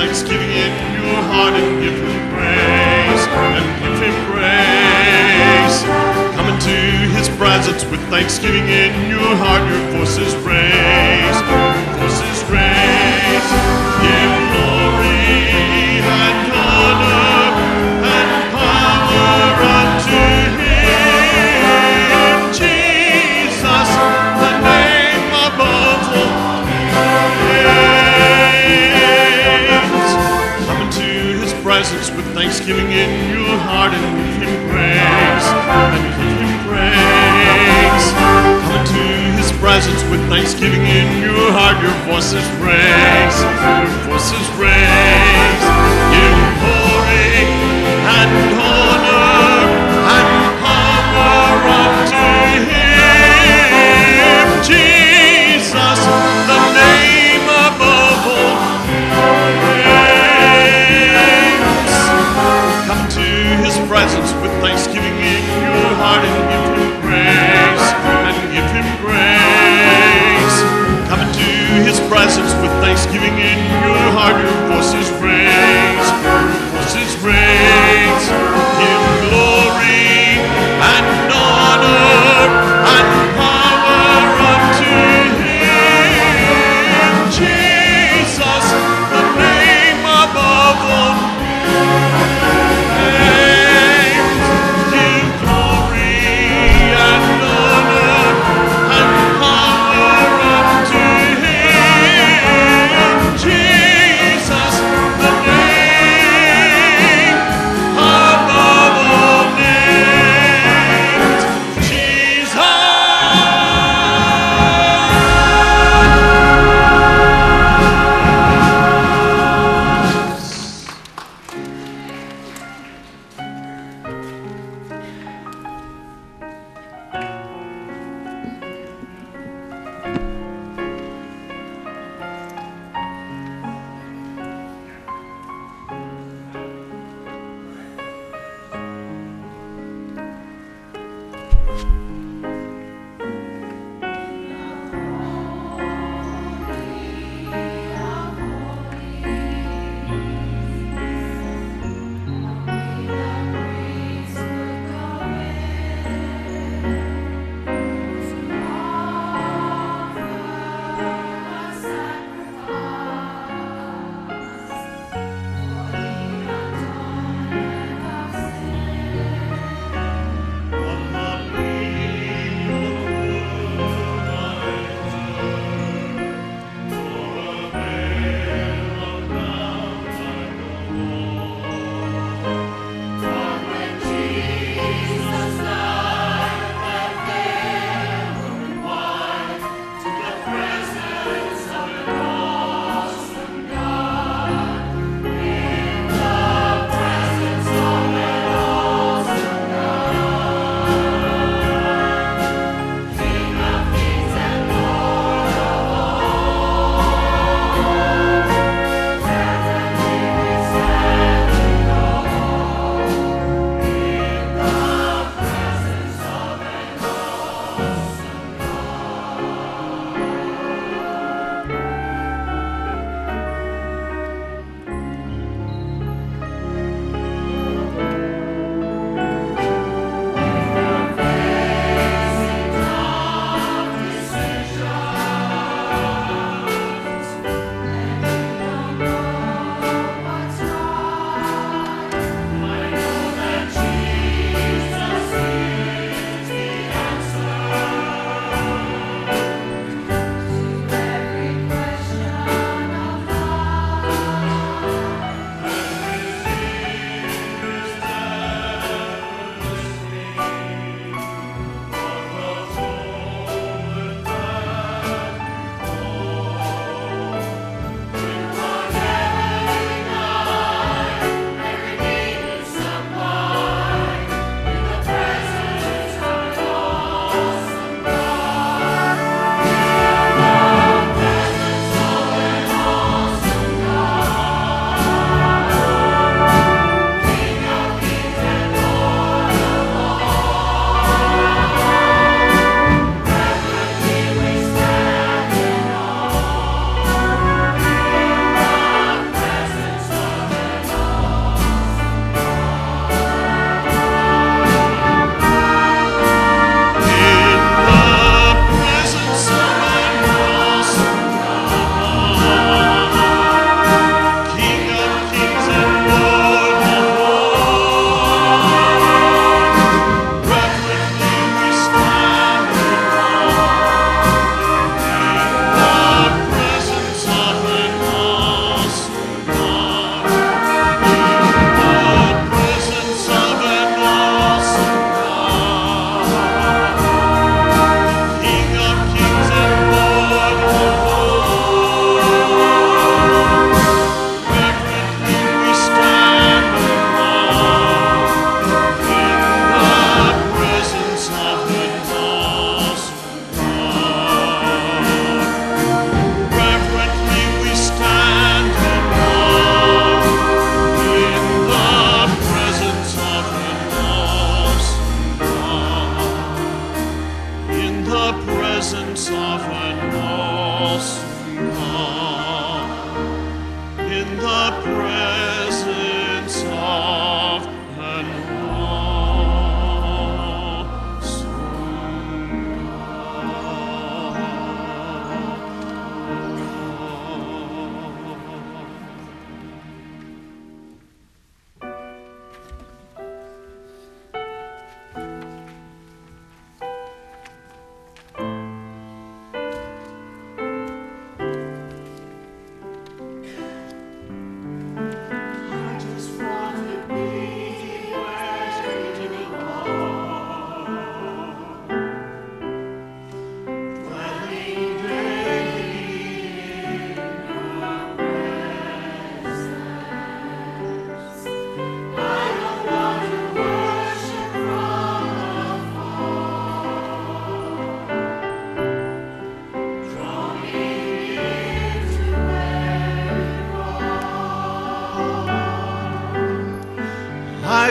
thanksgiving in your heart and give him praise. And give him praise. Come into his presence with thanksgiving in your heart. Your voices raise. Your voices raise. Give thanksgiving in your heart and give him praise. And give him praise. Come into his presence with thanksgiving in your heart. Your voices raise. Your voices raise. Give glory and your heart.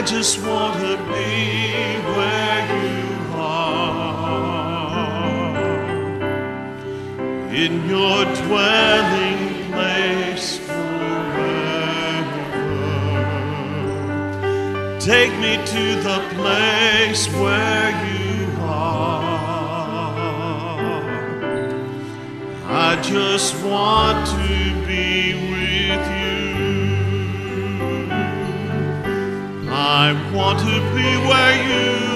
I just want to be where you are, in your dwelling place forever. Take me to the place where you are. I just want to want to be where you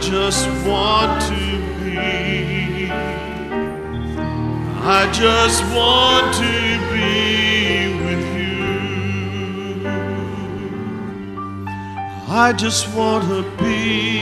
just want to be. I just want to be with you. I just want to be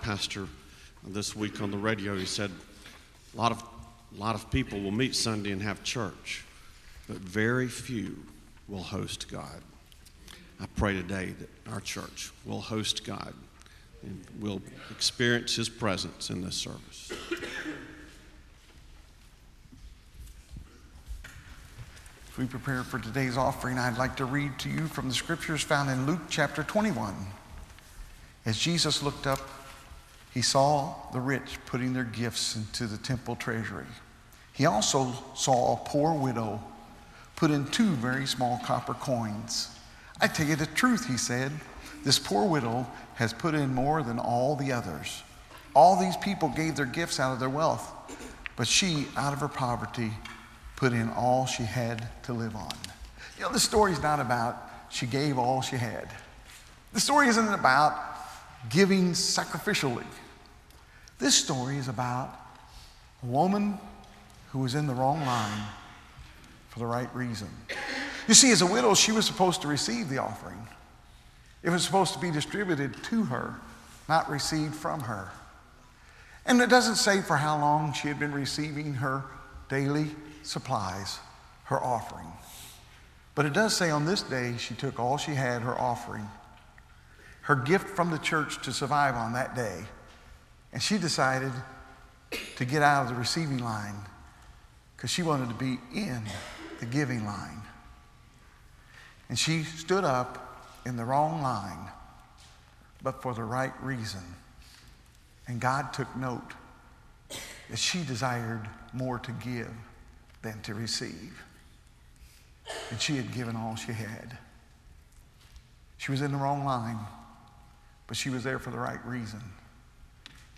pastor this week on the radio. He said, a lot of, a lot of people will meet Sunday and have church, but very few will host God. I pray today that our church will host God and will experience His presence in this service. As we prepare for today's offering, I'd like to read to you from the scriptures found in Luke chapter 21. As Jesus looked up, he saw the rich putting their gifts into the temple treasury. He also saw a poor widow put in two very small copper coins. I tell you the truth, he said, this poor widow has put in more than all the others. All these people gave their gifts out of their wealth, But she, out of her poverty, put in all she had to live on. You know, the story is not about she gave all she had. The story isn't about giving sacrificially. This story is about a woman who was in the wrong line for the right reason. You see, as a widow, she was supposed to receive the offering. It was supposed to be distributed to her, not received from her. And it doesn't say for how long she had been receiving her daily supplies, her offering. But it does say on this day she took all she had, her offering, her gift from the church to survive on that day. And she decided to get out of the receiving line because she wanted to be in the giving line. And she stood up in the wrong line, but for the right reason. And God took note that she desired more to give than to receive. And she had given all she had. She was in the wrong line, but she was there for the right reason.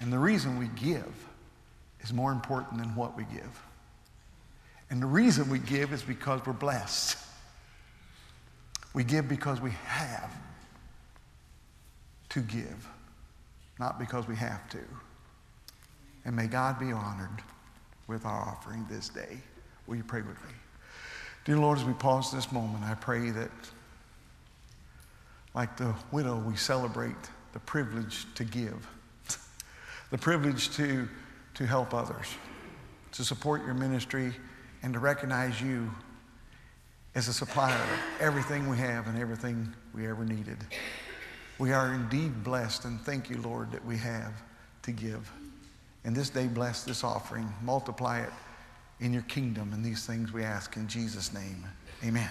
And the reason we give is more important than what we give. And the reason we give is because we're blessed. We give because we have to give, not because we have to. And may God be honored with our offering this day. Will you pray with me? Dear Lord, as we pause this moment, I pray that, like the widow, we celebrate the privilege to give, the privilege to, to help others, to support your ministry, and to recognize you as a supplier of everything we have and everything we ever needed. We are indeed blessed, and thank you, Lord, that we have to give. And this day, bless this offering, multiply it in your kingdom, and these things we ask in Jesus' name. Amen.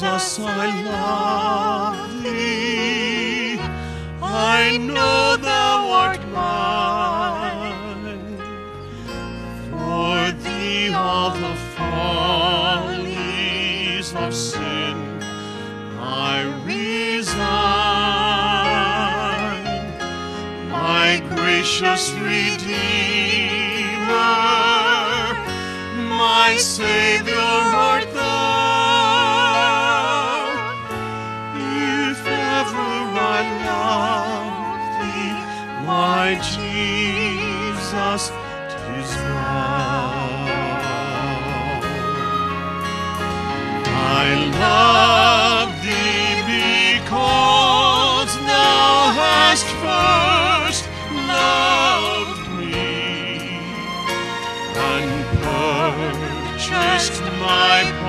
Jesus, I love thee. I know thou art mine. For thee all the follies of sin I resign. My gracious Redeemer, my Savior. love thee because thou hast first loved me and purchased my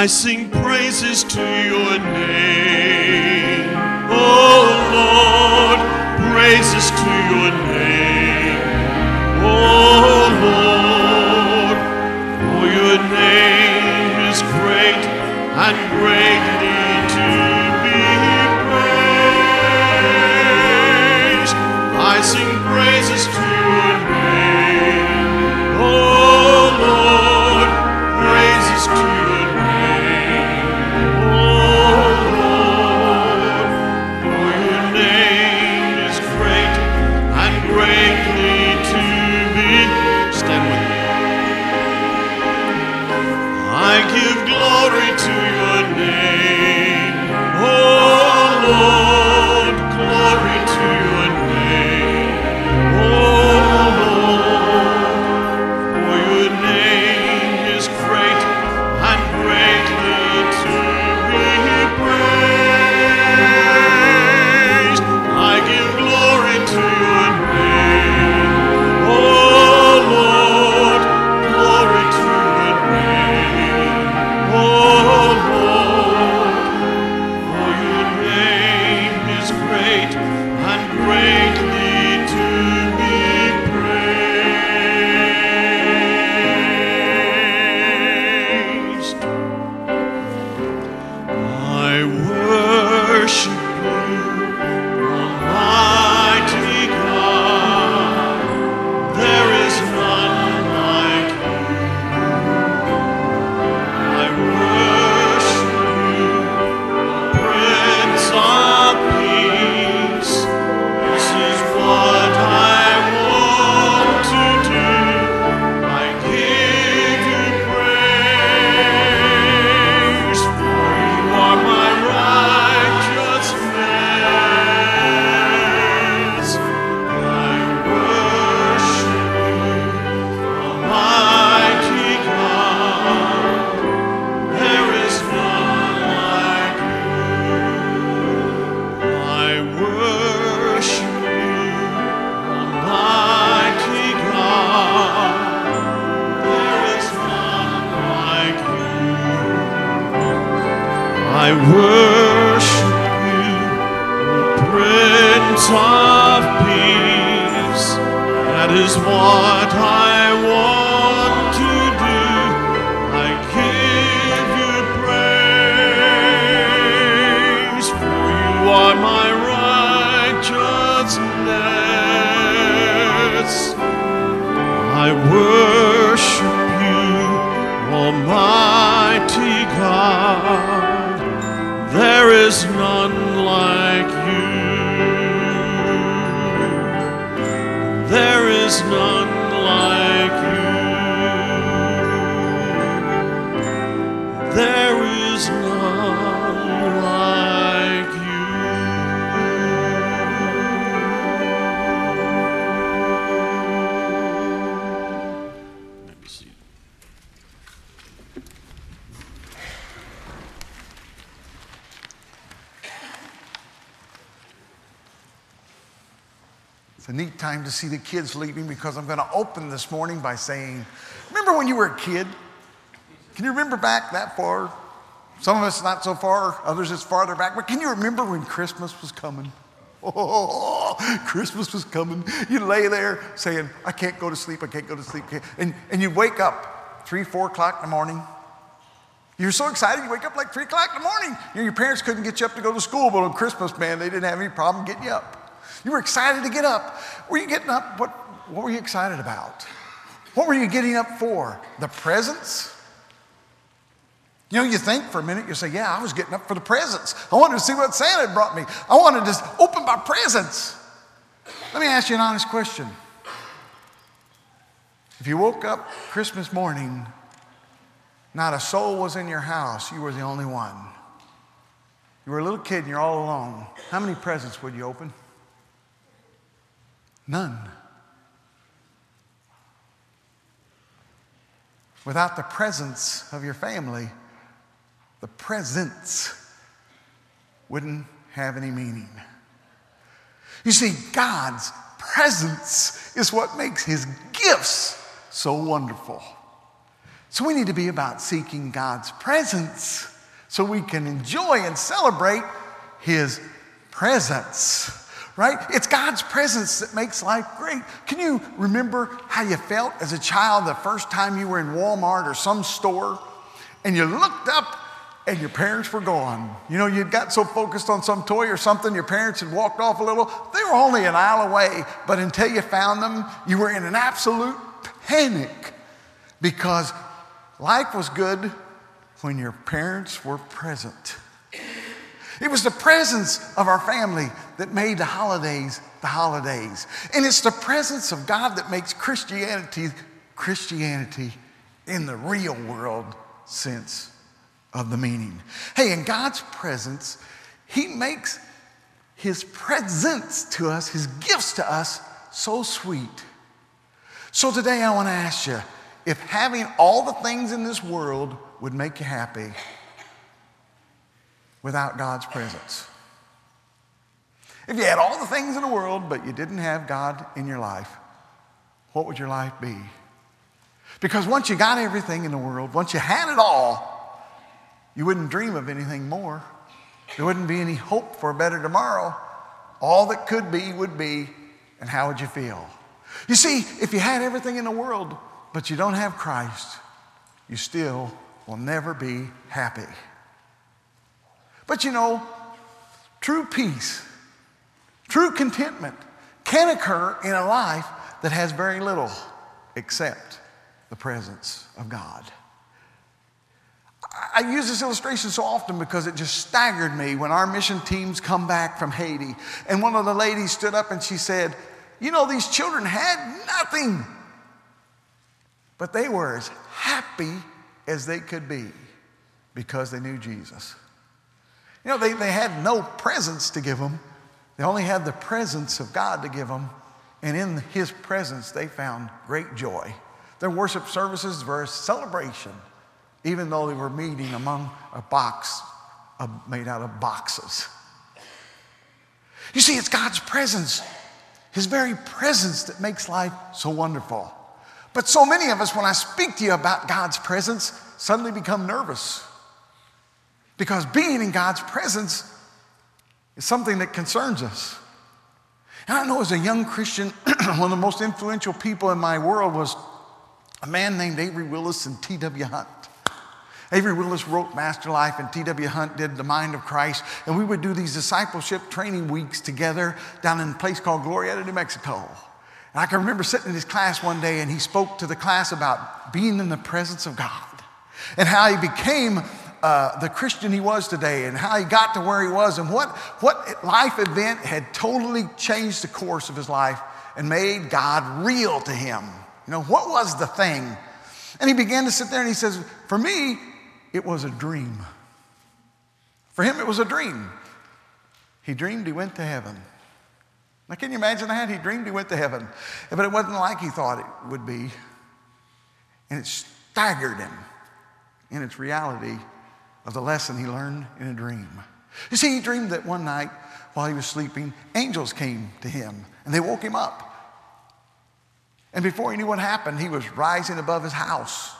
I sing praises to your name. Oh Lord, praises to kids leaving because I'm going to open this morning by saying, Remember when you were a kid? Can you remember back that far? Some of us not so far, others it's farther back. But can you remember when Christmas was coming? Oh, Christmas was coming. You lay there saying, I can't go to sleep, I can't go to sleep. And, and you wake up three, four o'clock in the morning. You're so excited, you wake up like three o'clock in the morning. Your parents couldn't get you up to go to school, but on Christmas, man, they didn't have any problem getting you up. You were excited to get up. Were you getting up? What, what were you excited about? What were you getting up for? The presents? You know, you think for a minute, you say, Yeah, I was getting up for the presents. I wanted to see what Santa had brought me. I wanted to open my presents. Let me ask you an honest question. If you woke up Christmas morning, not a soul was in your house, you were the only one. You were a little kid and you're all alone. How many presents would you open? None. Without the presence of your family, the presents wouldn't have any meaning. You see, God's presence is what makes his gifts so wonderful. So we need to be about seeking God's presence so we can enjoy and celebrate his presence. Right? It's God's presence that makes life great. Can you remember how you felt as a child the first time you were in Walmart or some store and you looked up and your parents were gone. You know, you'd got so focused on some toy or something, your parents had walked off a little. They were only an aisle away, but until you found them, you were in an absolute panic because life was good when your parents were present. It was the presence of our family that made the holidays the holidays. And it's the presence of God that makes Christianity Christianity in the real world sense of the meaning. Hey, in God's presence, He makes His presence to us, His gifts to us, so sweet. So today I want to ask you if having all the things in this world would make you happy without God's presence. If you had all the things in the world, but you didn't have God in your life, what would your life be? Because once you got everything in the world, once you had it all, you wouldn't dream of anything more. There wouldn't be any hope for a better tomorrow. All that could be would be, and how would you feel? You see, if you had everything in the world, but you don't have Christ, you still will never be happy. But you know, true peace, true contentment can occur in a life that has very little except the presence of God. I use this illustration so often because it just staggered me when our mission teams come back from Haiti. And one of the ladies stood up and she said, You know, these children had nothing, but they were as happy as they could be because they knew Jesus. You know, they, they had no presents to give them, they only had the presence of God to give them. And in His presence, they found great joy. Their worship services were a celebration even though they were meeting among a box of, made out of boxes. You see, it's God's presence, His very presence, that makes life so wonderful. But so many of us, when I speak to you about God's presence, suddenly become nervous. Because being in God's presence is something that concerns us. And I know as a young Christian, one of the most influential people in my world was a man named Avery Willis and T.W. Hunt. Avery Willis wrote Master Life, and T.W. Hunt did The Mind of Christ. And we would do these discipleship training weeks together down in a place called Glorieta, New Mexico. And I can remember sitting in his class one day, and he spoke to the class about being in the presence of God and how he became uh, the Christian he was today and how he got to where he was and what, what life event had totally changed the course of his life and made God real to him. You know, what was the thing? And he began to sit there and he says, For me, it was a dream. For him, it was a dream. He dreamed he went to heaven. Now, can you imagine that? He dreamed he went to heaven, but it wasn't like he thought it would be. And it staggered him in its reality of the lesson he learned in a dream. You see, he dreamed that one night while he was sleeping, angels came to him and they woke him up. And before he knew what happened, he was rising above his house.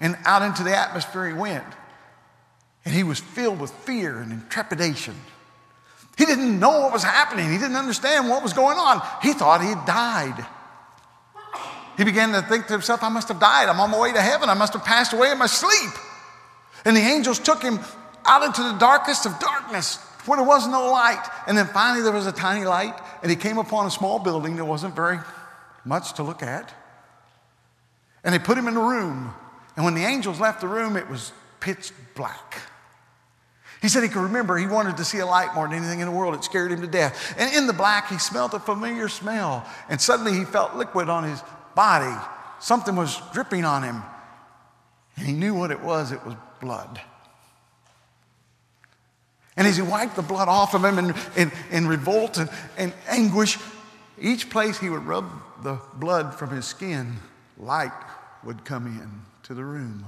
And out into the atmosphere he went. And he was filled with fear and trepidation. He didn't know what was happening, he didn't understand what was going on. He thought he had died. He began to think to himself, I must have died. I'm on my way to heaven. I must have passed away in my sleep. And the angels took him out into the darkest of darkness where there was no light. And then finally there was a tiny light, and he came upon a small building that wasn't very much to look at. And they put him in a room. And when the angels left the room, it was pitch black. He said he could remember he wanted to see a light more than anything in the world. It scared him to death. And in the black, he smelled a familiar smell. And suddenly he felt liquid on his body. Something was dripping on him. And he knew what it was it was blood. And as he wiped the blood off of him in, in, in revolt and, and anguish, each place he would rub the blood from his skin, light would come in to the room.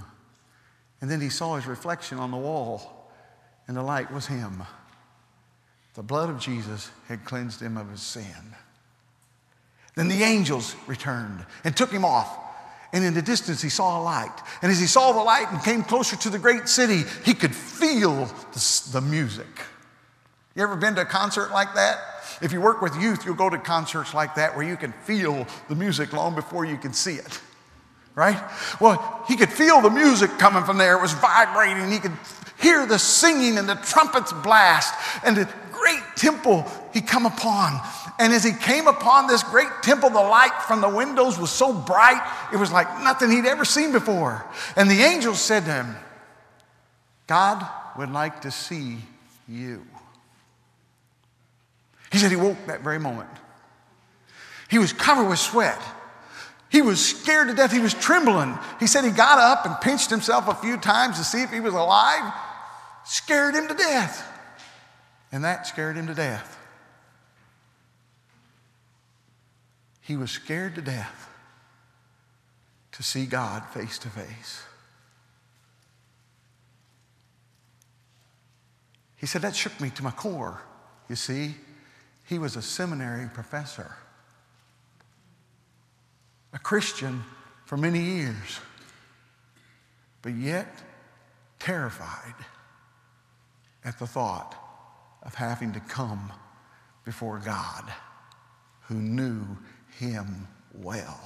And then he saw his reflection on the wall, and the light was him. The blood of Jesus had cleansed him of his sin. Then the angels returned and took him off and in the distance, he saw a light. And as he saw the light and came closer to the great city, he could feel the, the music. You ever been to a concert like that? If you work with youth, you'll go to concerts like that where you can feel the music long before you can see it. Right? Well, he could feel the music coming from there. It was vibrating. He could hear the singing and the trumpets blast and the great temple he come upon. And as he came upon this great temple, the light from the windows was so bright, it was like nothing he'd ever seen before. And the angels said to him, God would like to see you. He said he woke that very moment. He was covered with sweat. He was scared to death. He was trembling. He said he got up and pinched himself a few times to see if he was alive. Scared him to death. And that scared him to death. He was scared to death to see God face to face. He said, That shook me to my core. You see, he was a seminary professor, a Christian for many years, but yet terrified at the thought of having to come before God who knew him well.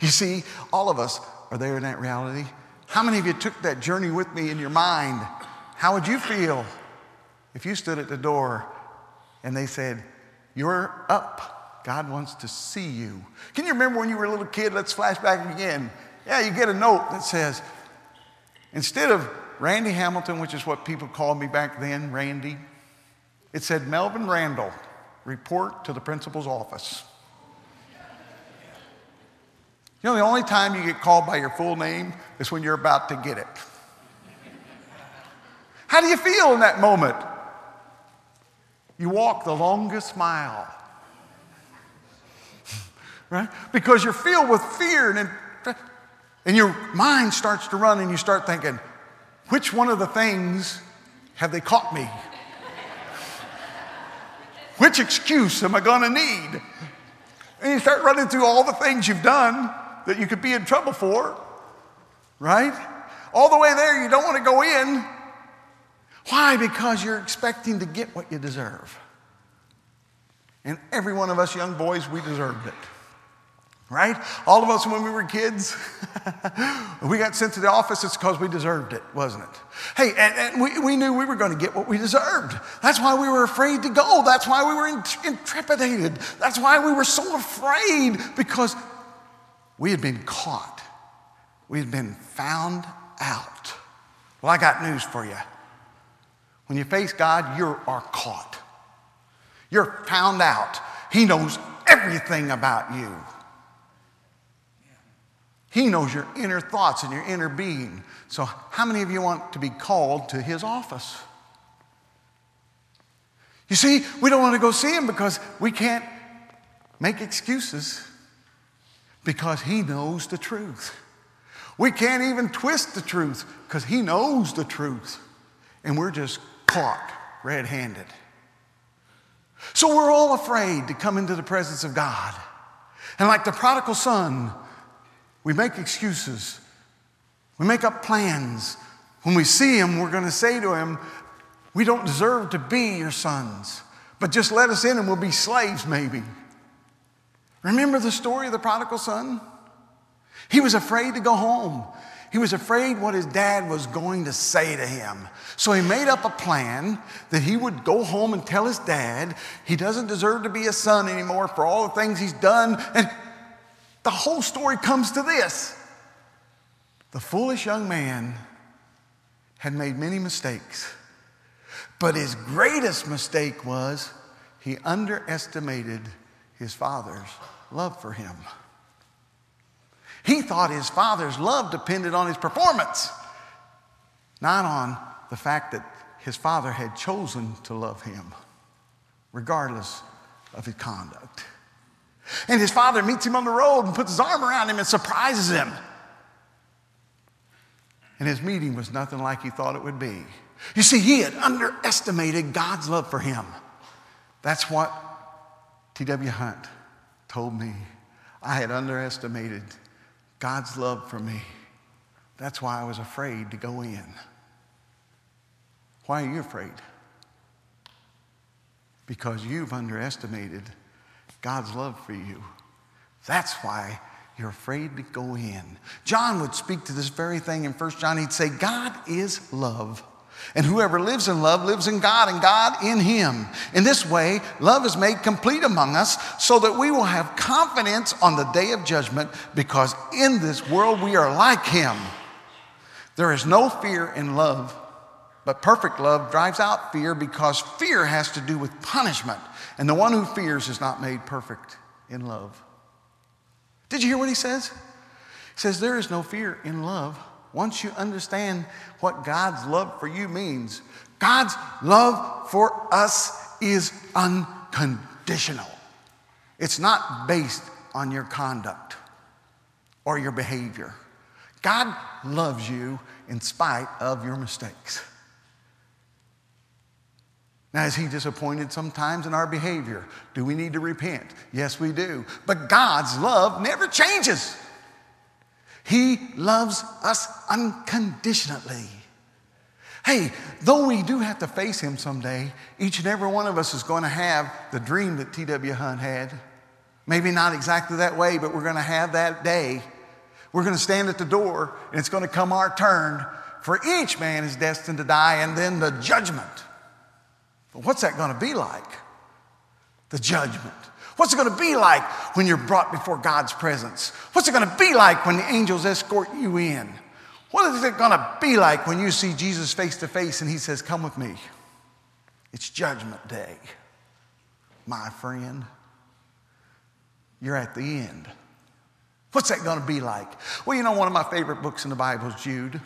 You see, all of us are there in that reality. How many of you took that journey with me in your mind? How would you feel if you stood at the door and they said, You're up? God wants to see you. Can you remember when you were a little kid? Let's flash back again. Yeah, you get a note that says, instead of Randy Hamilton, which is what people called me back then, Randy, it said Melvin Randall report to the principal's office. You know, the only time you get called by your full name is when you're about to get it. How do you feel in that moment? You walk the longest mile. right? Because you're filled with fear and, and your mind starts to run and you start thinking, which one of the things have they caught me? Which excuse am I going to need? And you start running through all the things you've done that you could be in trouble for, right? all the way there, you don't want to go in. Why? Because you're expecting to get what you deserve. And every one of us young boys, we deserved it. Right? All of us when we were kids, we got sent to the office, it's because we deserved it, wasn't it? Hey, and, and we, we knew we were going to get what we deserved. That's why we were afraid to go. That's why we were intrepidated. That's why we were so afraid because we had been caught. We had been found out. Well, I got news for you. When you face God, you are caught. You're found out. He knows everything about you. He knows your inner thoughts and your inner being. So, how many of you want to be called to his office? You see, we don't want to go see him because we can't make excuses because he knows the truth. We can't even twist the truth because he knows the truth. And we're just caught red handed. So we're all afraid to come into the presence of God. And like the prodigal son, we make excuses. We make up plans. When we see him, we're going to say to him, We don't deserve to be your sons, but just let us in and we'll be slaves, maybe. Remember the story of the prodigal son? He was afraid to go home. He was afraid what his dad was going to say to him. So he made up a plan that he would go home and tell his dad he doesn't deserve to be a son anymore for all the things he's done. And the whole story comes to this the foolish young man had made many mistakes, but his greatest mistake was he underestimated his father's love for him. He thought his father's love depended on his performance, not on the fact that his father had chosen to love him, regardless of his conduct. And his father meets him on the road and puts his arm around him and surprises him. And his meeting was nothing like he thought it would be. You see, he had underestimated God's love for him. That's what T.W. Hunt told me. I had underestimated God's love for me. That's why I was afraid to go in. Why are you afraid? Because you've underestimated God's love for you. That's why you're afraid to go in. John would speak to this very thing in 1 John. He'd say, God is love. And whoever lives in love lives in God and God in him. In this way, love is made complete among us so that we will have confidence on the day of judgment because in this world we are like him. There is no fear in love, but perfect love drives out fear because fear has to do with punishment. And the one who fears is not made perfect in love. Did you hear what he says? He says, There is no fear in love once you understand what God's love for you means, God's love for us is unconditional. It's not based on your conduct or your behavior. God loves you in spite of your mistakes. Now, is he disappointed sometimes in our behavior? Do we need to repent? Yes, we do. But God's love never changes. He loves us unconditionally. Hey, though we do have to face him someday, each and every one of us is going to have the dream that T.W. Hunt had. Maybe not exactly that way, but we're going to have that day. We're going to stand at the door, and it's going to come our turn. For each man is destined to die, and then the judgment. But what's that going to be like? The judgment. What's it going to be like when you're brought before God's presence? What's it going to be like when the angels escort you in? What is it going to be like when you see Jesus face to face and he says, Come with me? It's judgment day, my friend. You're at the end. What's that going to be like? Well, you know, one of my favorite books in the Bible is Jude.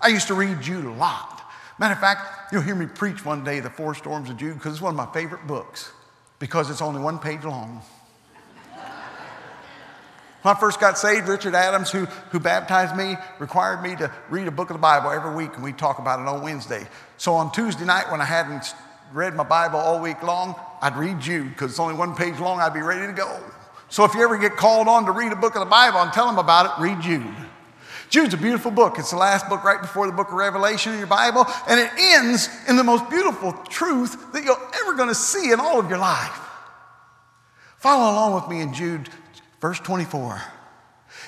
I used to read Jude a lot. Matter of fact, you'll hear me preach one day the Four Storms of Jude because it's one of my favorite books because it's only one page long. When I first got saved, Richard Adams, who, who baptized me, required me to read a book of the Bible every week, and we talk about it on Wednesday. So on Tuesday night, when I hadn't read my Bible all week long, I'd read Jude because it's only one page long, I'd be ready to go. So if you ever get called on to read a book of the Bible and tell them about it, read Jude. Jude's a beautiful book. It's the last book right before the book of Revelation in your Bible, and it ends in the most beautiful truth that you're ever going to see in all of your life. Follow along with me in Jude, verse 24.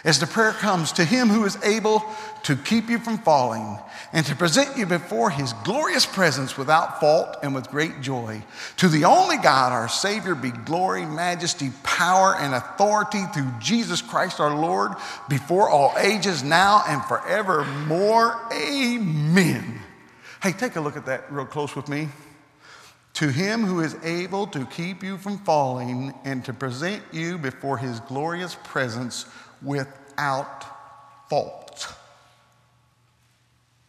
As the prayer comes to him who is able to keep you from falling and to present you before his glorious presence without fault and with great joy. To the only God, our Savior, be glory, majesty, power, and authority through Jesus Christ our Lord, before all ages, now and forevermore. Amen. Hey, take a look at that real close with me. To him who is able to keep you from falling and to present you before his glorious presence without fault.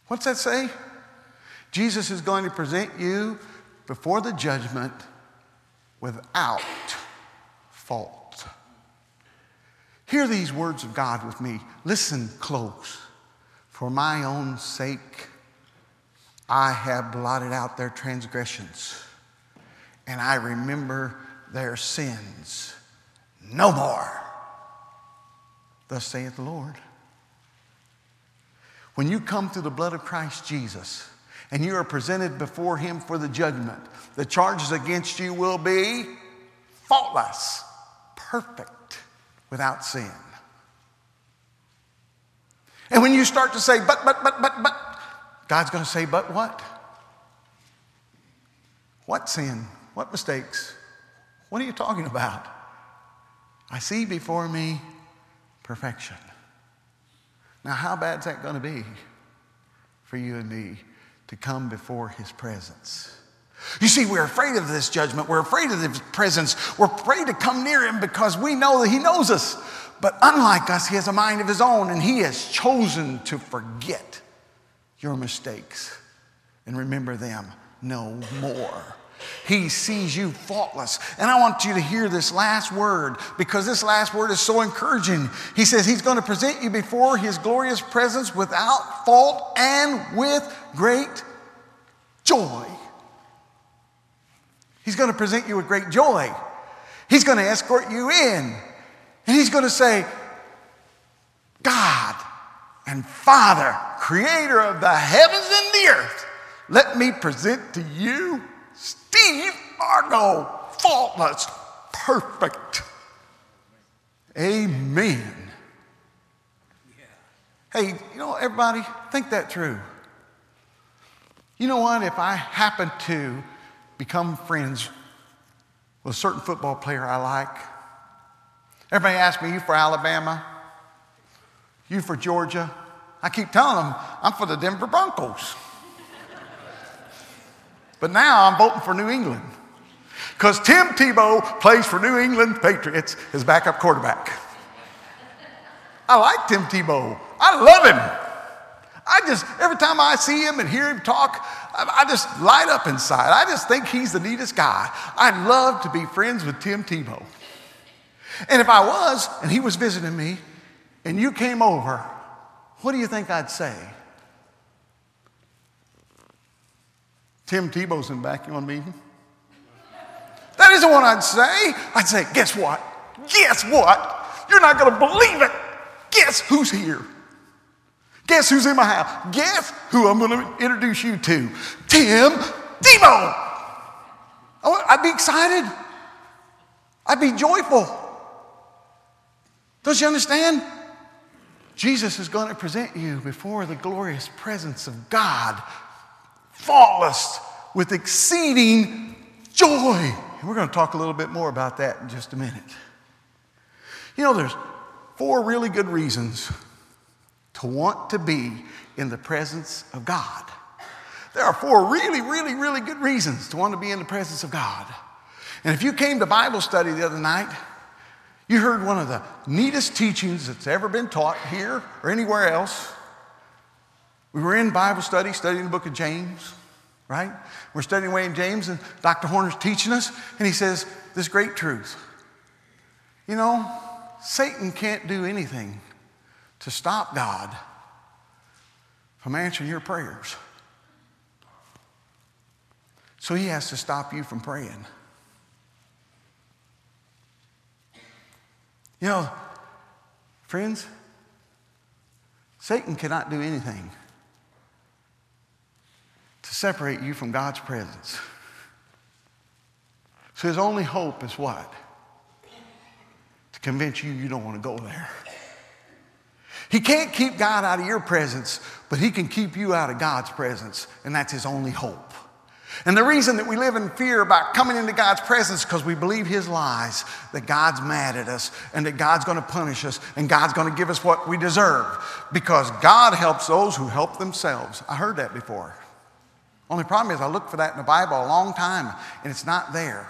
What's that say? Jesus is going to present you before the judgment without fault. Hear these words of God with me. Listen close. For my own sake, I have blotted out their transgressions, and I remember their sins no more. Thus saith the Lord. When you come through the blood of Christ Jesus and you are presented before Him for the judgment, the charges against you will be faultless, perfect, without sin. And when you start to say, but, but, but, but, but, God's going to say, but what? What sin? What mistakes? What are you talking about? I see before me perfection. Now, how bad is that going to be for you and me to come before his presence? You see, we're afraid of this judgment. We're afraid of his presence. We're afraid to come near him because we know that he knows us. But unlike us, he has a mind of his own and he has chosen to forget your mistakes and remember them no more. He sees you faultless. And I want you to hear this last word because this last word is so encouraging. He says he's going to present you before his glorious presence without fault and with great joy. He's going to present you with great joy. He's going to escort you in. And he's going to say, God and Father, creator of the heavens and the earth, let me present to you Steve Argo, faultless, perfect. Amen. Hey, you know, everybody, think that through. You know what? If I happen to become friends with a certain football player I like, everybody asks me, You for Alabama? You for Georgia? I keep telling them, I'm for the Denver Broncos. But now I'm voting for New England because Tim Tebow plays for New England Patriots as backup quarterback. I like Tim Tebow. I love him. I just, every time I see him and hear him talk, I, just light up inside. I just think he's the neatest guy. I'd love to be friends with Tim Tebow. And if I was, and he was visiting me, and you came over, what do you think I'd say? Tim Tebow's in back. You want to meet him? That isn't what I'd say. I'd say, guess what? Guess what? You're not going to believe it. Guess who's here? Guess who's in my house? Guess who I'm going to introduce you to? Tim Tebow. I'd be excited. I'd be joyful. Don't you understand? Jesus is going to present you before the glorious presence of God faultless, with exceeding joy. And we're going to talk a little bit more about that in just a minute. You know, there's four really good reasons to want to be in the presence of God. There are four really, really, really good reasons to want to be in the presence of God. And if you came to Bible study the other night, you heard one of the neatest teachings that's ever been taught here or anywhere else. We were in Bible study, studying the book of James, right? We're studying away in James, and Dr. Horner's teaching us, and he says this great truth. You know, Satan can't do anything to stop God from answering your prayers. So he has to stop you from praying. You know, friends, Satan cannot do anything to separate you from God's presence. So his only hope is what? To convince you you don't want to go there. He can't keep God out of your presence, but he can keep you out of God's presence, and that's his only hope. And the reason that we live in fear about coming into God's presence is because we believe His lies that God's mad at us and that God's going to punish us and God's going to give us what we deserve because God helps those who help themselves. I heard that before. Only problem is, I looked for that in the Bible a long time and it's not there.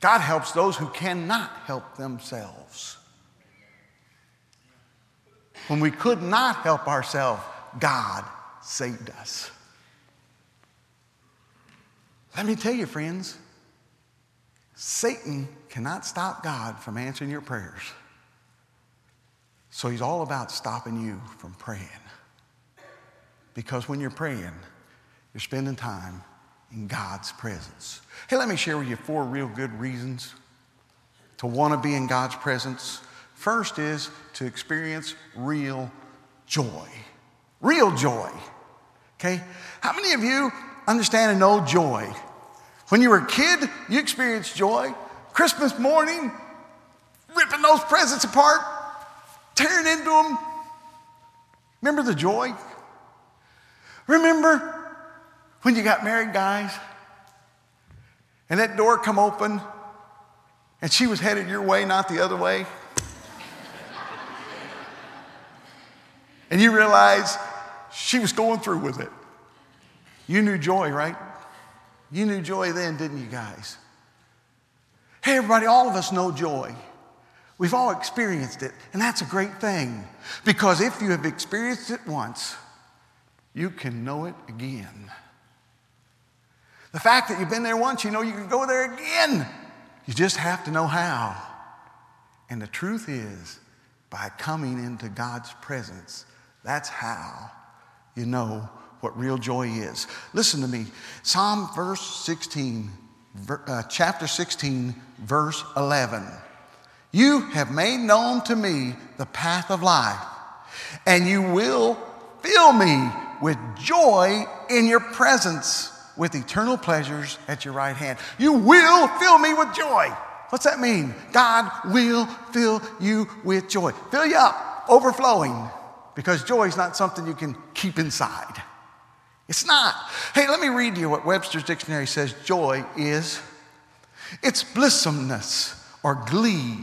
God helps those who cannot help themselves. When we could not help ourselves, God saved us. Let me tell you, friends, Satan cannot stop God from answering your prayers. So he's all about stopping you from praying. Because when you're praying, you're spending time in God's presence. Hey, let me share with you four real good reasons to want to be in God's presence. First is to experience real joy. Real joy. Okay? How many of you understand and know joy? When you were a kid, you experienced joy. Christmas morning, ripping those presents apart, tearing into them. Remember the joy? Remember when you got married, guys, and that door come open and she was headed your way, not the other way? and you realize she was going through with it. You knew joy, right? You knew joy then, didn't you guys? Hey, everybody, all of us know joy. We've all experienced it, and that's a great thing. Because if you have experienced it once, you can know it again. The fact that you've been there once, you know you can go there again. You just have to know how. And the truth is, by coming into God's presence, that's how you know what real joy is. Listen to me. Psalm verse 16, uh, chapter 16, verse 11. You have made known to me the path of life, and you will fill me with joy in your presence with eternal pleasures at your right hand. You will fill me with joy. What's that mean? God will fill you with joy. Fill you up, overflowing, because joy is not something you can keep inside. It's not. Hey, let me read you what Webster's dictionary says joy is. It's blisssomeness or glee,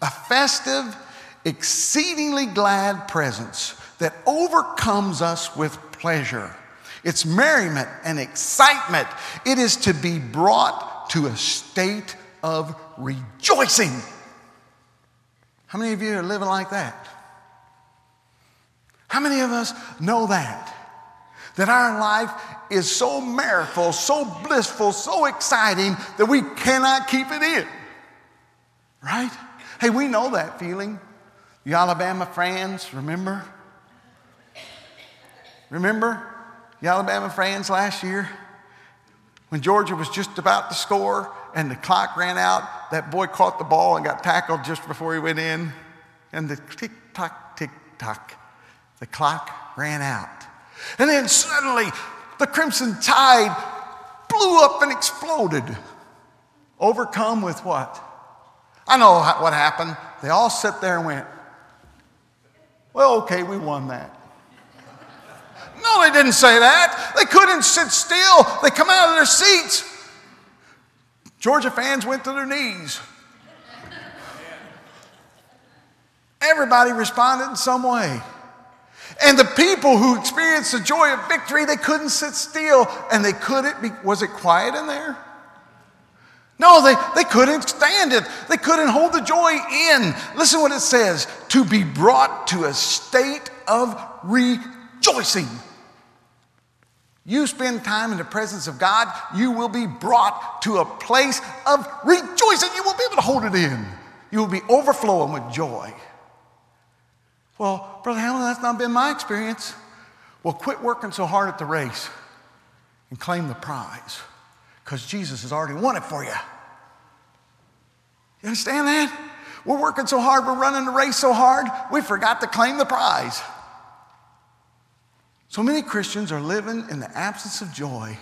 a festive, exceedingly glad presence that overcomes us with pleasure. It's merriment and excitement. It is to be brought to a state of rejoicing. How many of you are living like that? How many of us know that? That our life is so merriful, so blissful, so exciting that we cannot keep it in. Right? Hey, we know that feeling. You Alabama fans, remember? Remember you Alabama fans last year? When Georgia was just about to score and the clock ran out, that boy caught the ball and got tackled just before he went in. And the tick tock, tick tock, the clock ran out. And then suddenly the Crimson Tide blew up and exploded. Overcome with what? I know what happened. They all sat there and went, Well, okay, we won that. No, they didn't say that. They couldn't sit still. They come out of their seats. Georgia fans went to their knees. Everybody responded in some way. And the people who experienced the joy of victory, they couldn't sit still and they couldn't be, was it quiet in there? No, they, they couldn't stand it. They couldn't hold the joy in. Listen what it says to be brought to a state of rejoicing. You spend time in the presence of God, you will be brought to a place of rejoicing. You won't be able to hold it in. You will be overflowing with joy. Well, Brother Hamlin, that's not been my experience. Well, quit working so hard at the race and claim the prize because Jesus has already won it for you. You understand that? We're working so hard, we're running the race so hard, we forgot to claim the prize. So many Christians are living in the absence of joy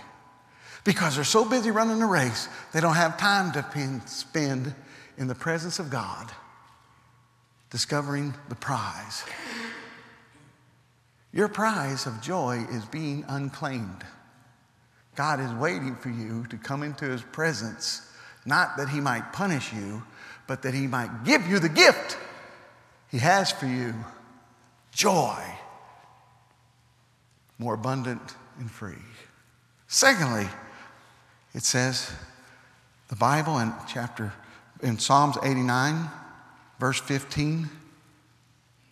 because they're so busy running the race, they don't have time to spend in the presence of God discovering the prize. Your prize of joy is being unclaimed. God is waiting for you to come into his presence, not that he might punish you, but that he might give you the gift he has for you joy, more abundant and free. Secondly, it says, the Bible in chapter, in Psalms 89, verse 15,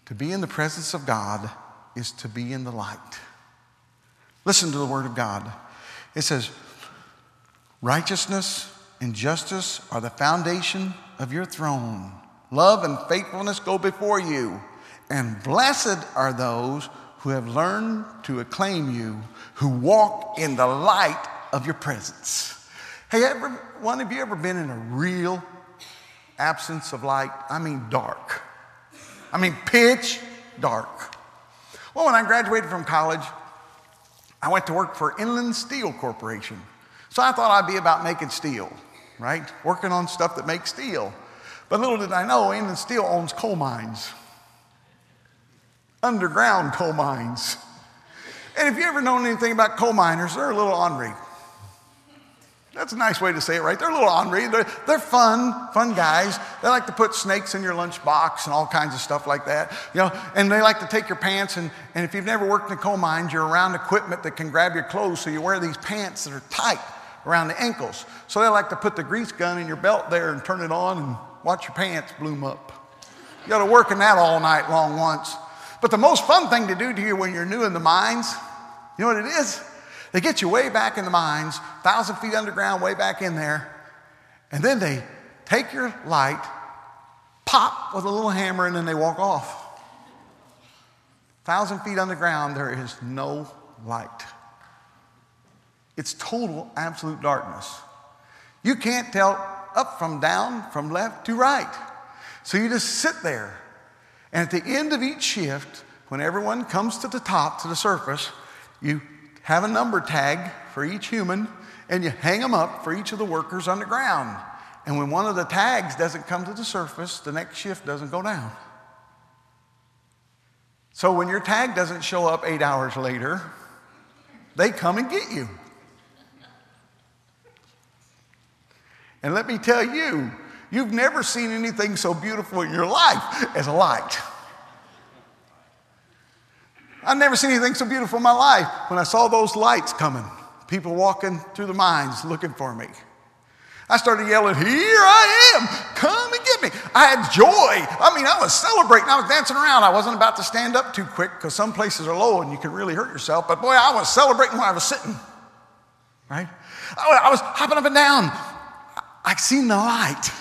to be in the presence of God is to be in the light. Listen to the word of God. It says, Righteousness and justice are the foundation of your throne. Love and faithfulness go before you. And blessed are those who have learned to acclaim you, who walk in the light of your presence. Hey, ever, one of you ever been in a real absence of light? I mean, dark. I mean, pitch dark. Well, when I graduated from college, I went to work for Inland Steel Corporation. So I thought I'd be about making steel, right? Working on stuff that makes steel. But little did I know, Inland Steel owns coal mines, underground coal mines. And if you ever known anything about coal miners, they're a little ornery. That's a nice way to say it, right? They're a little ornery. They're, they're fun, fun guys. They like to put snakes in your lunchbox and all kinds of stuff like that. You know, and they like to take your pants, and, and if you've never worked in a coal mine, you're around equipment that can grab your clothes, so you wear these pants that are tight around the ankles. So they like to put the grease gun in your belt there and turn it on and watch your pants bloom up. You got to work in that all night long once. But the most fun thing to do to you when you're new in the mines, you know what it is? They get you way back in the mines, thousand feet underground, way back in there, and then they take your light, pop with a little hammer, and then they walk off. Thousand feet underground, there is no light. It's total, absolute darkness. You can't tell up from down, from left to right. So you just sit there. And at the end of each shift, when everyone comes to the top, to the surface, you have a number tag for each human and you hang them up for each of the workers underground. And when one of the tags doesn't come to the surface, the next shift doesn't go down. So when your tag doesn't show up eight hours later, they come and get you. And let me tell you, you've never seen anything so beautiful in your life as a light. I've never seen anything so beautiful in my life when I saw those lights coming, people walking through the mines looking for me. I started yelling, Here I am, come and get me. I had joy. I mean, I was celebrating, I was dancing around. I wasn't about to stand up too quick because some places are low and you can really hurt yourself. But boy, I was celebrating when I was sitting, right? I was hopping up and down. I seen the light.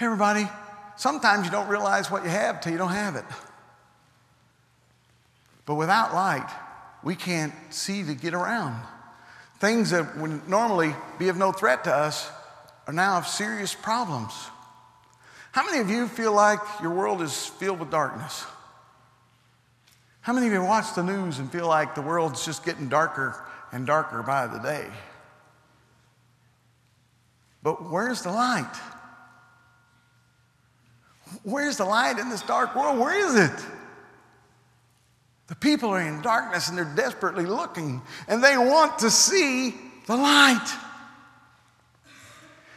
Hey, everybody, sometimes you don't realize what you have till you don't have it. But without light, we can't see to get around. Things that would normally be of no threat to us are now of serious problems. How many of you feel like your world is filled with darkness? How many of you watch the news and feel like the world's just getting darker and darker by the day? But where's the light? Where's the light in this dark world? Where is it? The people are in darkness and they're desperately looking and they want to see the light.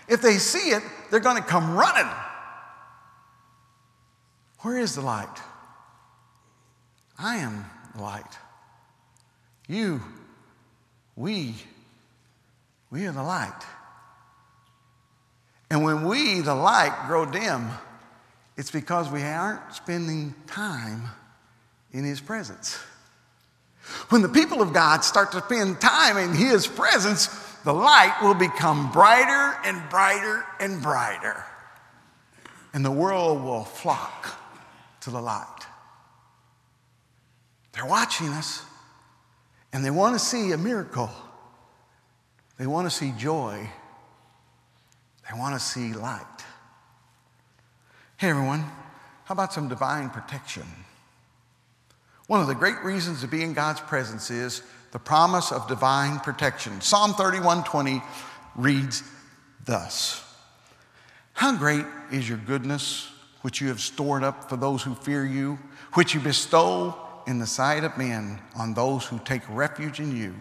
If they see it, they're going to come running. Where is the light? I am the light. You, we, we are the light. And when we, the light, grow dim, it's because we aren't spending time in His presence. When the people of God start to spend time in His presence, the light will become brighter and brighter and brighter. And the world will flock to the light. They're watching us and they want to see a miracle. They want to see joy. They want to see light. Hey, everyone, how about some divine protection? One of the great reasons to be in God's presence is the promise of divine protection. Psalm 31:20 reads thus: How great is your goodness, which you have stored up for those who fear you, which you bestow in the sight of men on those who take refuge in you.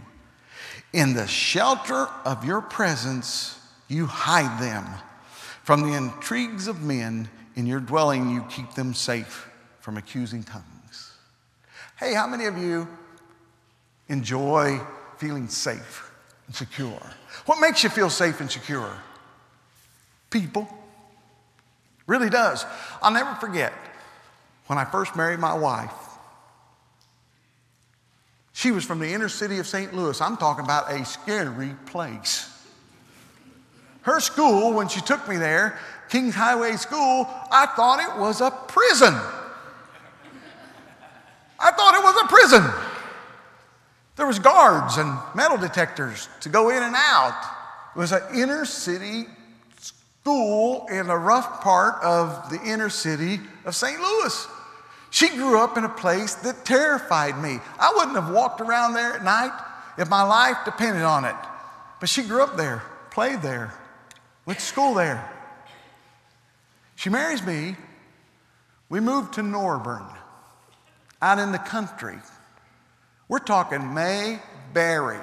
In the shelter of your presence, you hide them. From the intrigues of men, in your dwelling, you keep them safe from accusing tongues. Hey, how many of you enjoy feeling safe and secure? What makes you feel safe and secure? People. Really does. I'll never forget when I first married my wife. She was from the inner city of St. Louis. I'm talking about a scary place. Her school, when she took me there, Kings Highway School, I thought it was a prison. I thought it was a prison. There was guards and metal detectors to go in and out. It was an inner city school in a rough part of the inner city of St. Louis. She grew up in a place that terrified me. I wouldn't have walked around there at night if my life depended on it. But she grew up there, played there, went to school there. She marries me. We move to Norburn, out in the country. We're talking Mayberry.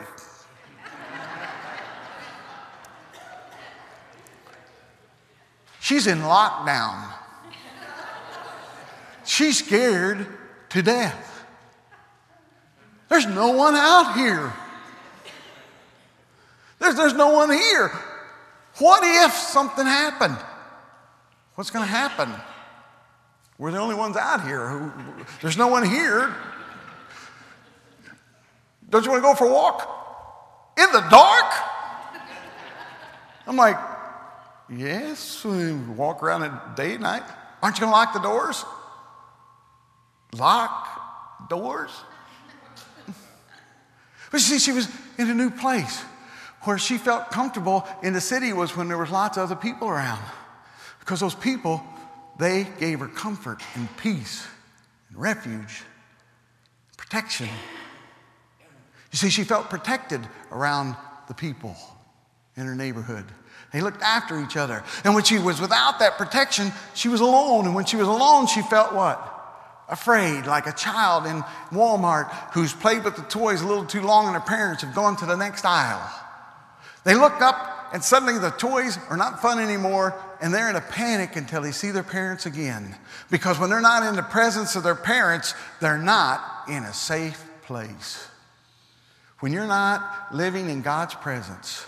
She's in lockdown. She's scared to death. There's no one out here. There's, there's no one here. What if something happened? What's going to happen? We're the only ones out here. Who, there's no one here. Don't you want to go for a walk? In the dark? I'm like, yes, we walk around at day and night. Aren't you going to lock the doors? Lock doors? But see, she was in a new place where she felt comfortable in the city was when there was lots of other people around. Because those people, they gave her comfort and peace and refuge, protection. You see, she felt protected around the people in her neighborhood. They looked after each other. And when she was without that protection, she was alone. And when she was alone, she felt what? Afraid, like a child in Walmart who's played with the toys a little too long and her parents have gone to the next aisle. They look up and suddenly the toys are not fun anymore and they're in a panic until they see their parents again. Because when they're not in the presence of their parents, they're not in a safe place. When you're not living in God's presence,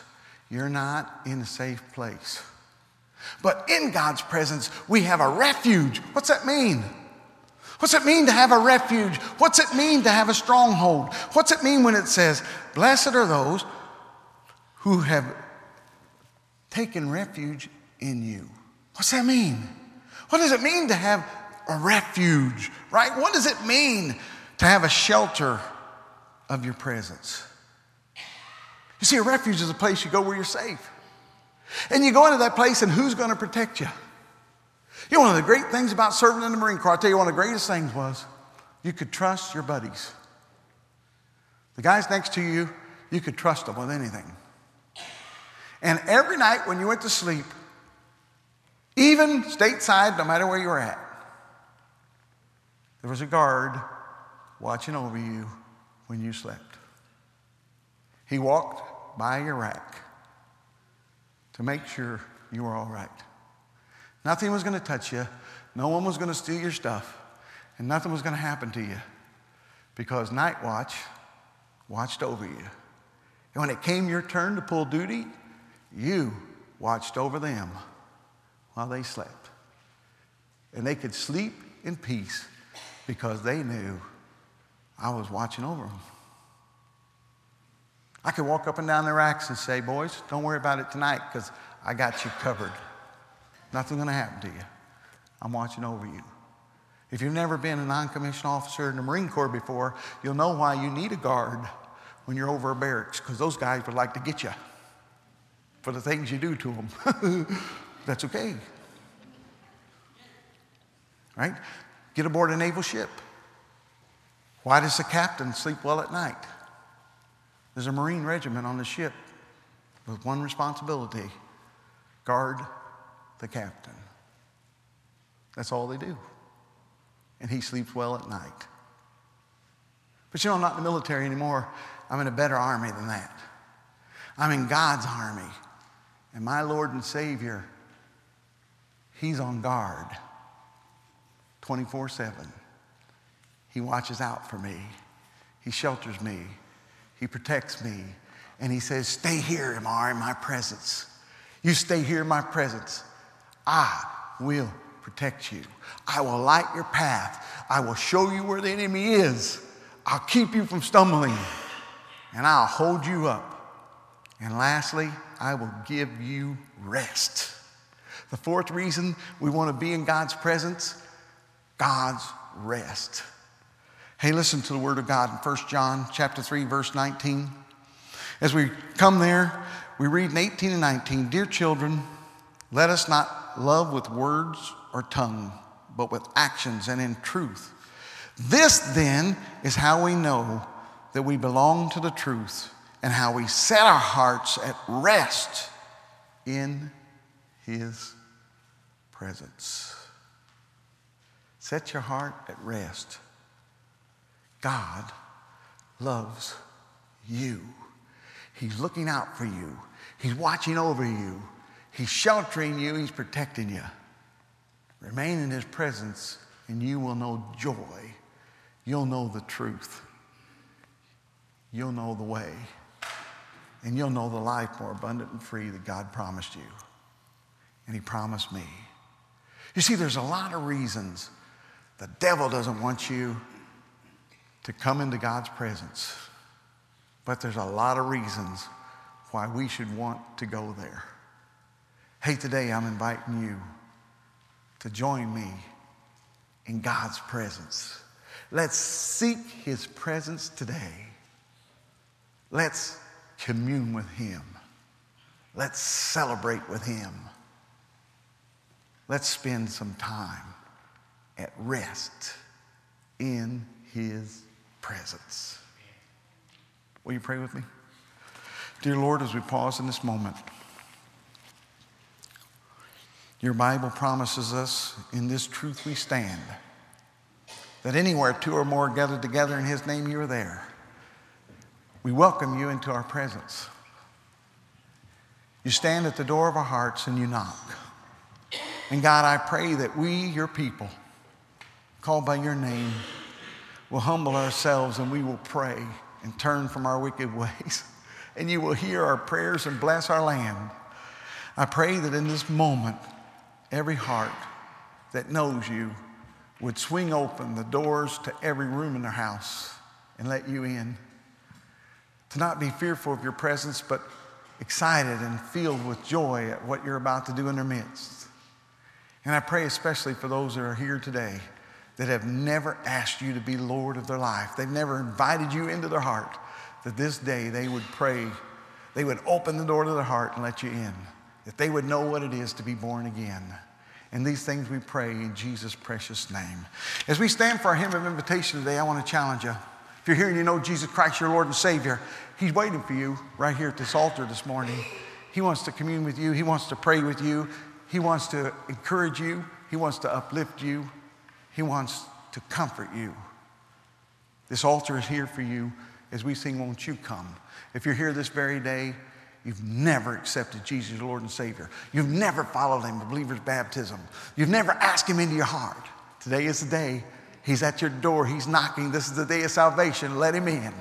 you're not in a safe place. But in God's presence, we have a refuge. What's that mean? What's it mean to have a refuge? What's it mean to have a stronghold? What's it mean when it says, Blessed are those who have taken refuge in you? What's that mean? What does it mean to have a refuge, right? What does it mean to have a shelter of your presence? You see, a refuge is a place you go where you're safe. And you go into that place, and who's going to protect you? You know, one of the great things about serving in the Marine Corps, I'll tell you one of the greatest things was you could trust your buddies. The guys next to you, you could trust them with anything. And every night when you went to sleep, even stateside, no matter where you were at, there was a guard watching over you when you slept. He walked by your rack to make sure you were all right. Nothing was going to touch you, no one was going to steal your stuff, and nothing was going to happen to you because Night Watch watched over you. And when it came your turn to pull duty, you watched over them while they slept. And they could sleep in peace because they knew I was watching over them. I could walk up and down the racks and say, Boys, don't worry about it tonight because I got you covered. Nothing's going to happen to you. I'm watching over you. If you've never been a non commissioned officer in the Marine Corps before, you'll know why you need a guard when you're over a barracks because those guys would like to get you for the things you do to them. That's okay. right? Get aboard a naval ship. Why does the captain sleep well at night? There's a Marine regiment on the ship with one responsibility guard the captain. That's all they do. And he sleeps well at night. But you know, I'm not in the military anymore. I'm in a better army than that. I'm in God's army. And my Lord and Savior, He's on guard 24 7. He watches out for me, He shelters me, He protects me. And He says, Stay here, Amar, in my presence. You stay here in my presence. I will protect you. I will light your path. I will show you where the enemy is. I'll keep you from stumbling. And I'll hold you up. And lastly, I will give you rest. The fourth reason we want to be in God's presence God's rest. Hey, listen to the word of God in 1 John chapter 3 verse 19. As we come there, we read in 18 and 19, "Dear children, let us not love with words or tongue, but with actions and in truth. This then is how we know that we belong to the truth and how we set our hearts at rest in His presence. Set your heart at rest. God loves you. He's looking out for you. He's watching over you. He's sheltering you. He's protecting you. Remain in His presence, and you will know joy. You'll know the truth. You'll know the way. And you'll know the life more abundant and free that God promised you. And He promised me. You see, there's a lot of reasons the devil doesn't want you to come into God's presence. But there's a lot of reasons why we should want to go there. Hey, today I'm inviting you to join me in God's presence. Let's seek his presence today. Let's commune with him. Let's celebrate with him. Let's spend some time at rest in his presence. Will you pray with me? Dear Lord, as we pause in this moment, your Bible promises us in this truth we stand that anywhere two or more gathered together in His name, you are there. We welcome you into our presence. You stand at the door of our hearts and you knock. And God, I pray that we, your people, called by your name, will humble ourselves and we will pray and turn from our wicked ways. And you will hear our prayers and bless our land. I pray that in this moment, every heart that knows you would swing open the doors to every room in their house and let you in. To not be fearful of your presence, but excited and filled with joy at what you're about to do in their midst. And I pray especially for those that are here today that have never asked you to be Lord of their life. They've never invited you into their heart, that this day they would pray, they would open the door to their heart and let you in, that they would know what it is to be born again. And these things we pray in Jesus' precious name. As we stand for our hymn of invitation today, I want to challenge you. If you're here and you know Jesus Christ, your Lord and Savior, He's waiting for you right here at this altar this morning. He wants to commune with you, He wants to pray with you, He wants to encourage you, He wants to uplift you, He wants to comfort you. This altar is here for you as we sing, Won't You Come? If you're here this very day, You've never accepted Jesus, your Lord and Savior. You've never followed Him, the believer's baptism. You've never asked Him into your heart. Today is the day. He's at your door. He's knocking. This is the day of salvation. Let Him in.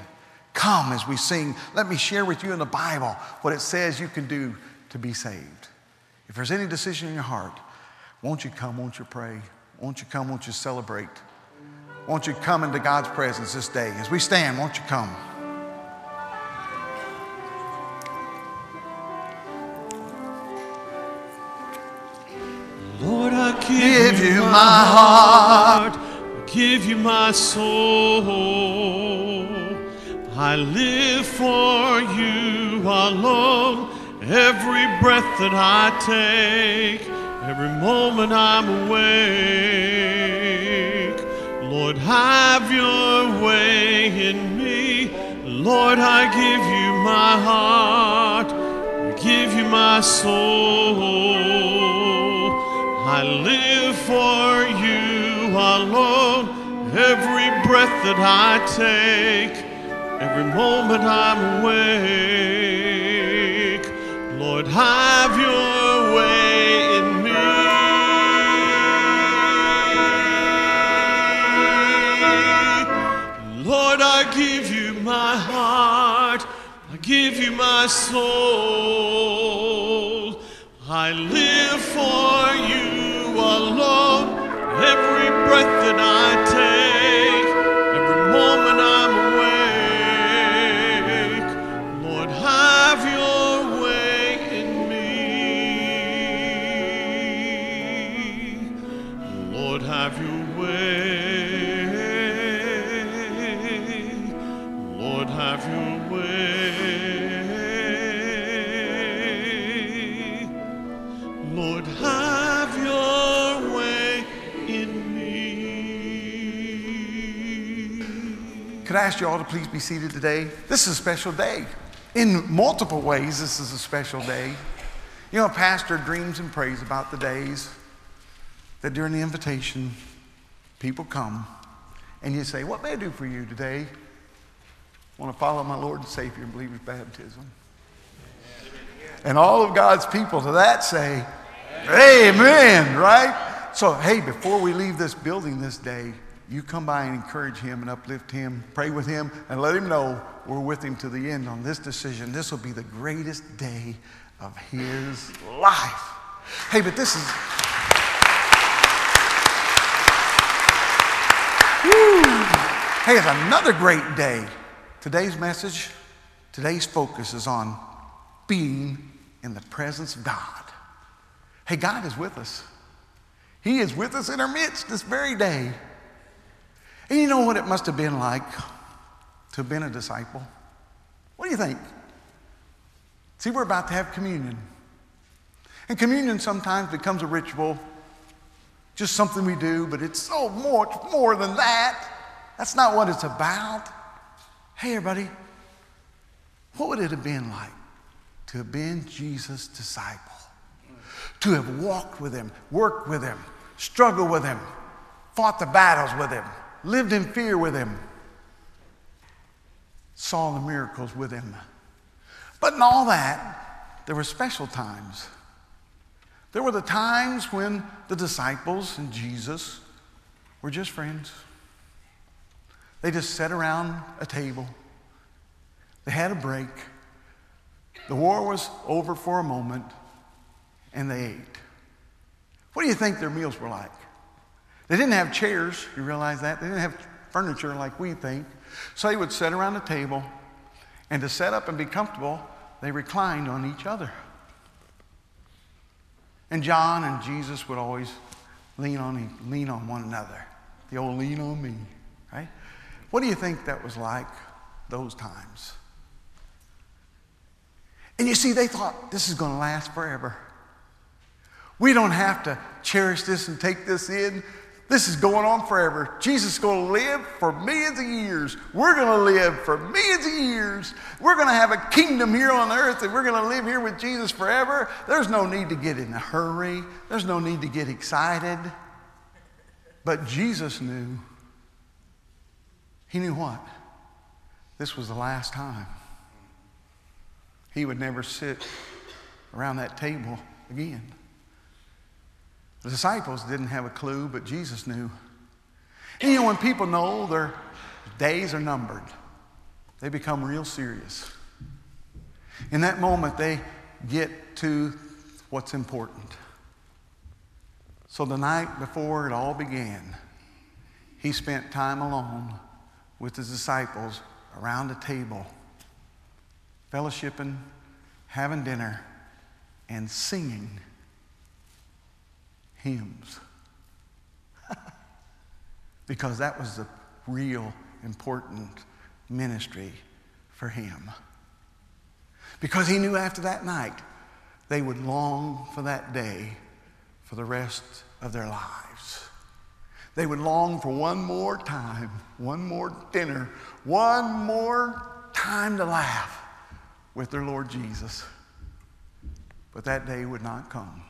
Come as we sing. Let me share with you in the Bible what it says you can do to be saved. If there's any decision in your heart, won't you come? Won't you pray? Won't you come? Won't you celebrate? Won't you come into God's presence this day? As we stand, won't you come? Lord, I give, you my heart. Give you my soul. I live for you alone. Every breath that I take every moment I'm awake. Lord, have your way in me. Lord, I give you my heart, I give you my soul. I live for you alone. Every breath that I take, every moment I'm awake. Lord, have your way in me. Lord, I give you my heart, I give you my soul. I live for breath ask you all to please be seated today? This is a special day. In multiple ways, this is a special day. You know, a pastor dreams and prays about the days that during the invitation, people come and you say, What may I do for you today? I want to follow my Lord and Savior and believe his baptism. And all of God's people to that say, Amen, right? So, hey, before we leave this building this day, you come by and encourage him and uplift him, pray with him, and let him know we're with him to the end on this decision. This will be the greatest day of his life. Hey, but this is. Woo. Hey, it's another great day. Today's message, today's focus is on being in the presence of God. Hey, God is with us. He is with us in our midst this very day. And you know what it must have been like to have been a disciple? What do you think? See, we're about to have communion. And communion sometimes becomes a ritual, just something we do, but it's so much more than that. That's not what it's about. Hey, everybody, what would it have been like to have been Jesus' disciple? To have walked with him, worked with him, struggled with him, fought the battles with him, lived in fear with him, saw the miracles with him. But in all that, there were special times. There were the times when the disciples and Jesus were just friends. They just sat around a table. They had a break. The war was over for a moment, and they ate. What do you think their meals were like? They didn't have chairs, you realize that? They didn't have furniture like we think. So they would sit around a table, and to set up and be comfortable, they reclined on each other. And John and Jesus would always lean on, lean on one another. The old lean on me, right? What do you think that was like those times? And you see, they thought this is going to last forever. We don't have to cherish this and take this in. This is going on forever. Jesus is going to live for millions of years. We're going to live for millions of years. We're going to have a kingdom here on earth and we're going to live here with Jesus forever. There's no need to get in a hurry, there's no need to get excited. But Jesus knew. He knew what? This was the last time. He would never sit around that table again. The disciples didn't have a clue, but Jesus knew. And you know, when people know their days are numbered, they become real serious. In that moment, they get to what's important. So the night before it all began, he spent time alone with his disciples around a table, fellowshipping, having dinner, and singing hymns. because that was the real important ministry for him. Because he knew after that night they would long for that day for the rest of their lives. They would long for one more time, one more dinner, one more time to laugh with their Lord Jesus. But that day would not come.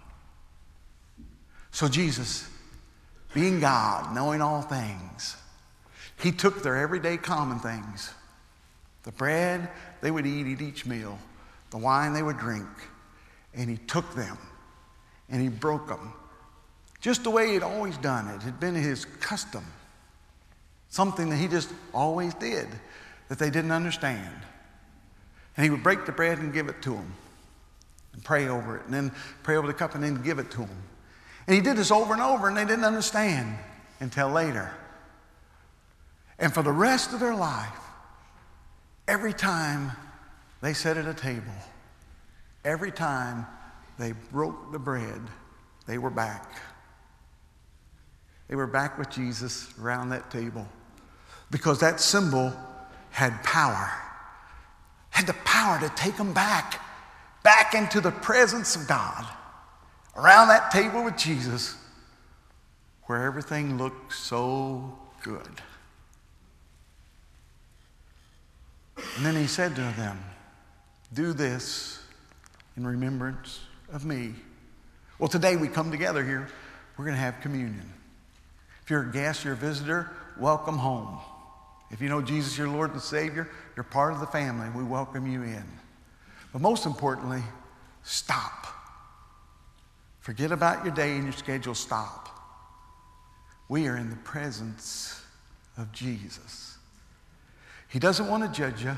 So Jesus, being God, knowing all things, he took their everyday common things the bread they would eat at each meal, the wine they would drink, and he took them and he broke them just the way he'd always done it. It had been his custom, something that he just always did that they didn't understand. And he would break the bread and give it to them and pray over it, and then pray over the cup and then give it to them. And he did this over and over, and they didn't understand until later. And for the rest of their life, every time they sat at a table, every time they broke the bread, they were back. They were back with Jesus around that table because that symbol had power, had the power to take them back, back into the presence of God, around that table with Jesus where everything looked so good. And then he said to them, Do this in remembrance of me. Well, today we come together here, we're going to have communion. If you're a guest, you're a visitor, welcome home. If you know Jesus, your Lord and Savior, you're part of the family. We welcome you in. But most importantly, stop. Forget about your day and your schedule. Stop. We are in the presence of Jesus. He doesn't want to judge you.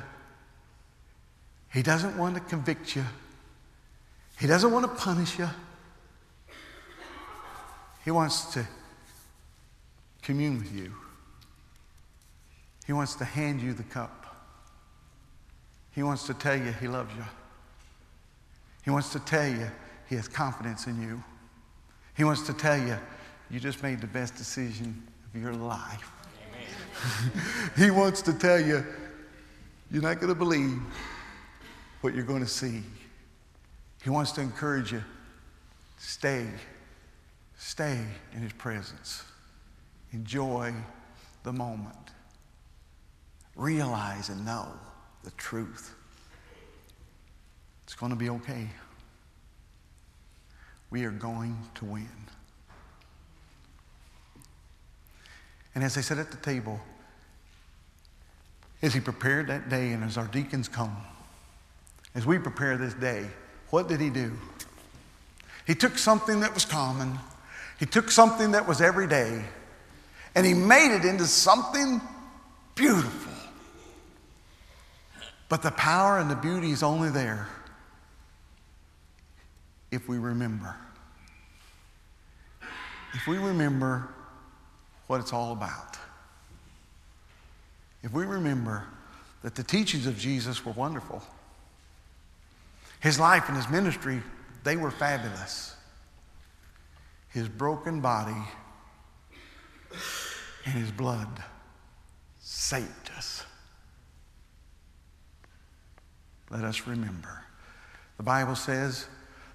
He doesn't want to convict you. He doesn't want to punish you. He wants to commune with you. He wants to hand you the cup. He wants to tell you he loves you. He wants to tell you he has confidence in you. He wants to tell you you just made the best decision of your life. he wants to tell you, you're not going to believe what you're going to see. He wants to encourage you, stay, stay in His presence. Enjoy the moment. Realize and know the truth. It's going to be okay. We are going to win. And as I sat at the table, as he prepared that day and as our deacons come, as we prepare this day, what did he do? He took something that was common, he took something that was everyday, and he made it into something beautiful. But the power and the beauty is only there if we remember. If we remember what it's all about. If we remember that the teachings of Jesus were wonderful, his life and his ministry, they were fabulous. His broken body and his blood saved us. Let us remember. The Bible says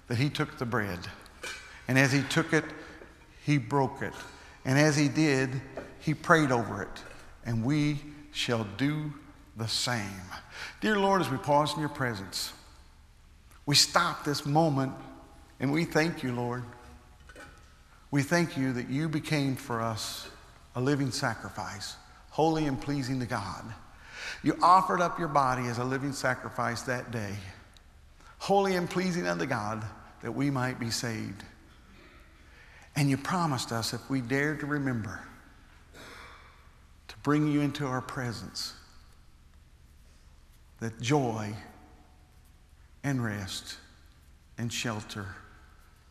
that he took the bread, and as he took it, he broke it. And as he did, he prayed over it. And we shall do the same. Dear Lord, as we pause in your presence, we stop this moment and we thank you, Lord. We thank you that you became for us a living sacrifice, holy and pleasing to God. You offered up your body as a living sacrifice that day, holy and pleasing unto God, that we might be saved. And you promised us if we dared to remember to bring you into our presence, that joy and rest and shelter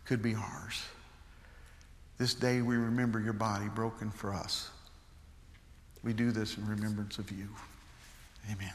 could be ours. This day we remember your body broken for us. We do this in remembrance of you. Amen.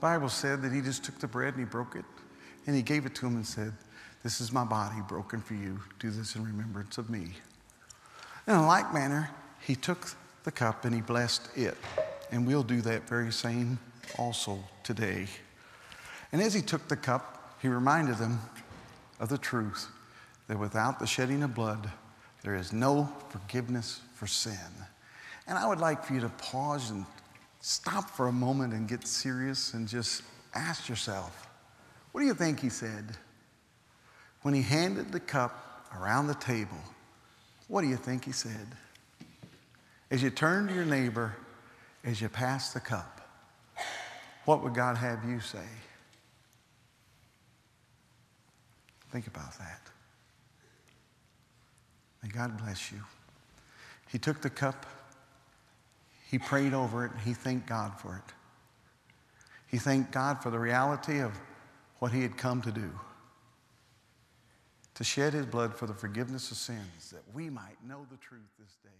Bible said that he just took the bread and he broke it and he gave it to him and said, This is my body broken for you. Do this in remembrance of me. In a like manner, he took the cup and he blessed it. And we'll do that very same also today. And as he took the cup, he reminded them of the truth that without the shedding of blood, there is no forgiveness for sin. And I would like for you to pause and stop for a moment and get serious and just ask yourself, what do you think he said when he handed the cup around the table? What do you think he said? As you turn to your neighbor, as you pass the cup, what would God have you say? Think about that. May God bless you. He took the cup, he prayed over it, and he thanked God for it. He thanked God for the reality of what he had come to do to shed his blood for the forgiveness of sins, that we might know the truth this day.